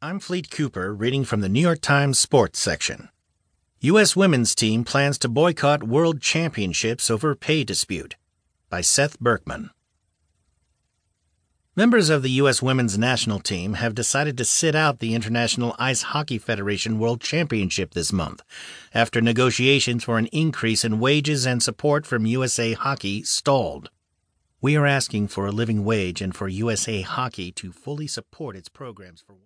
I'm Fleet Cooper, reading from the New York Times Sports section. U.S. women's team plans to boycott World Championships over pay dispute. By Seth Berkman. Members of the U.S. women's national team have decided to sit out the International Ice Hockey Federation World Championship this month after negotiations for an increase in wages and support from USA Hockey stalled. We are asking for a living wage and for USA Hockey to fully support its programs for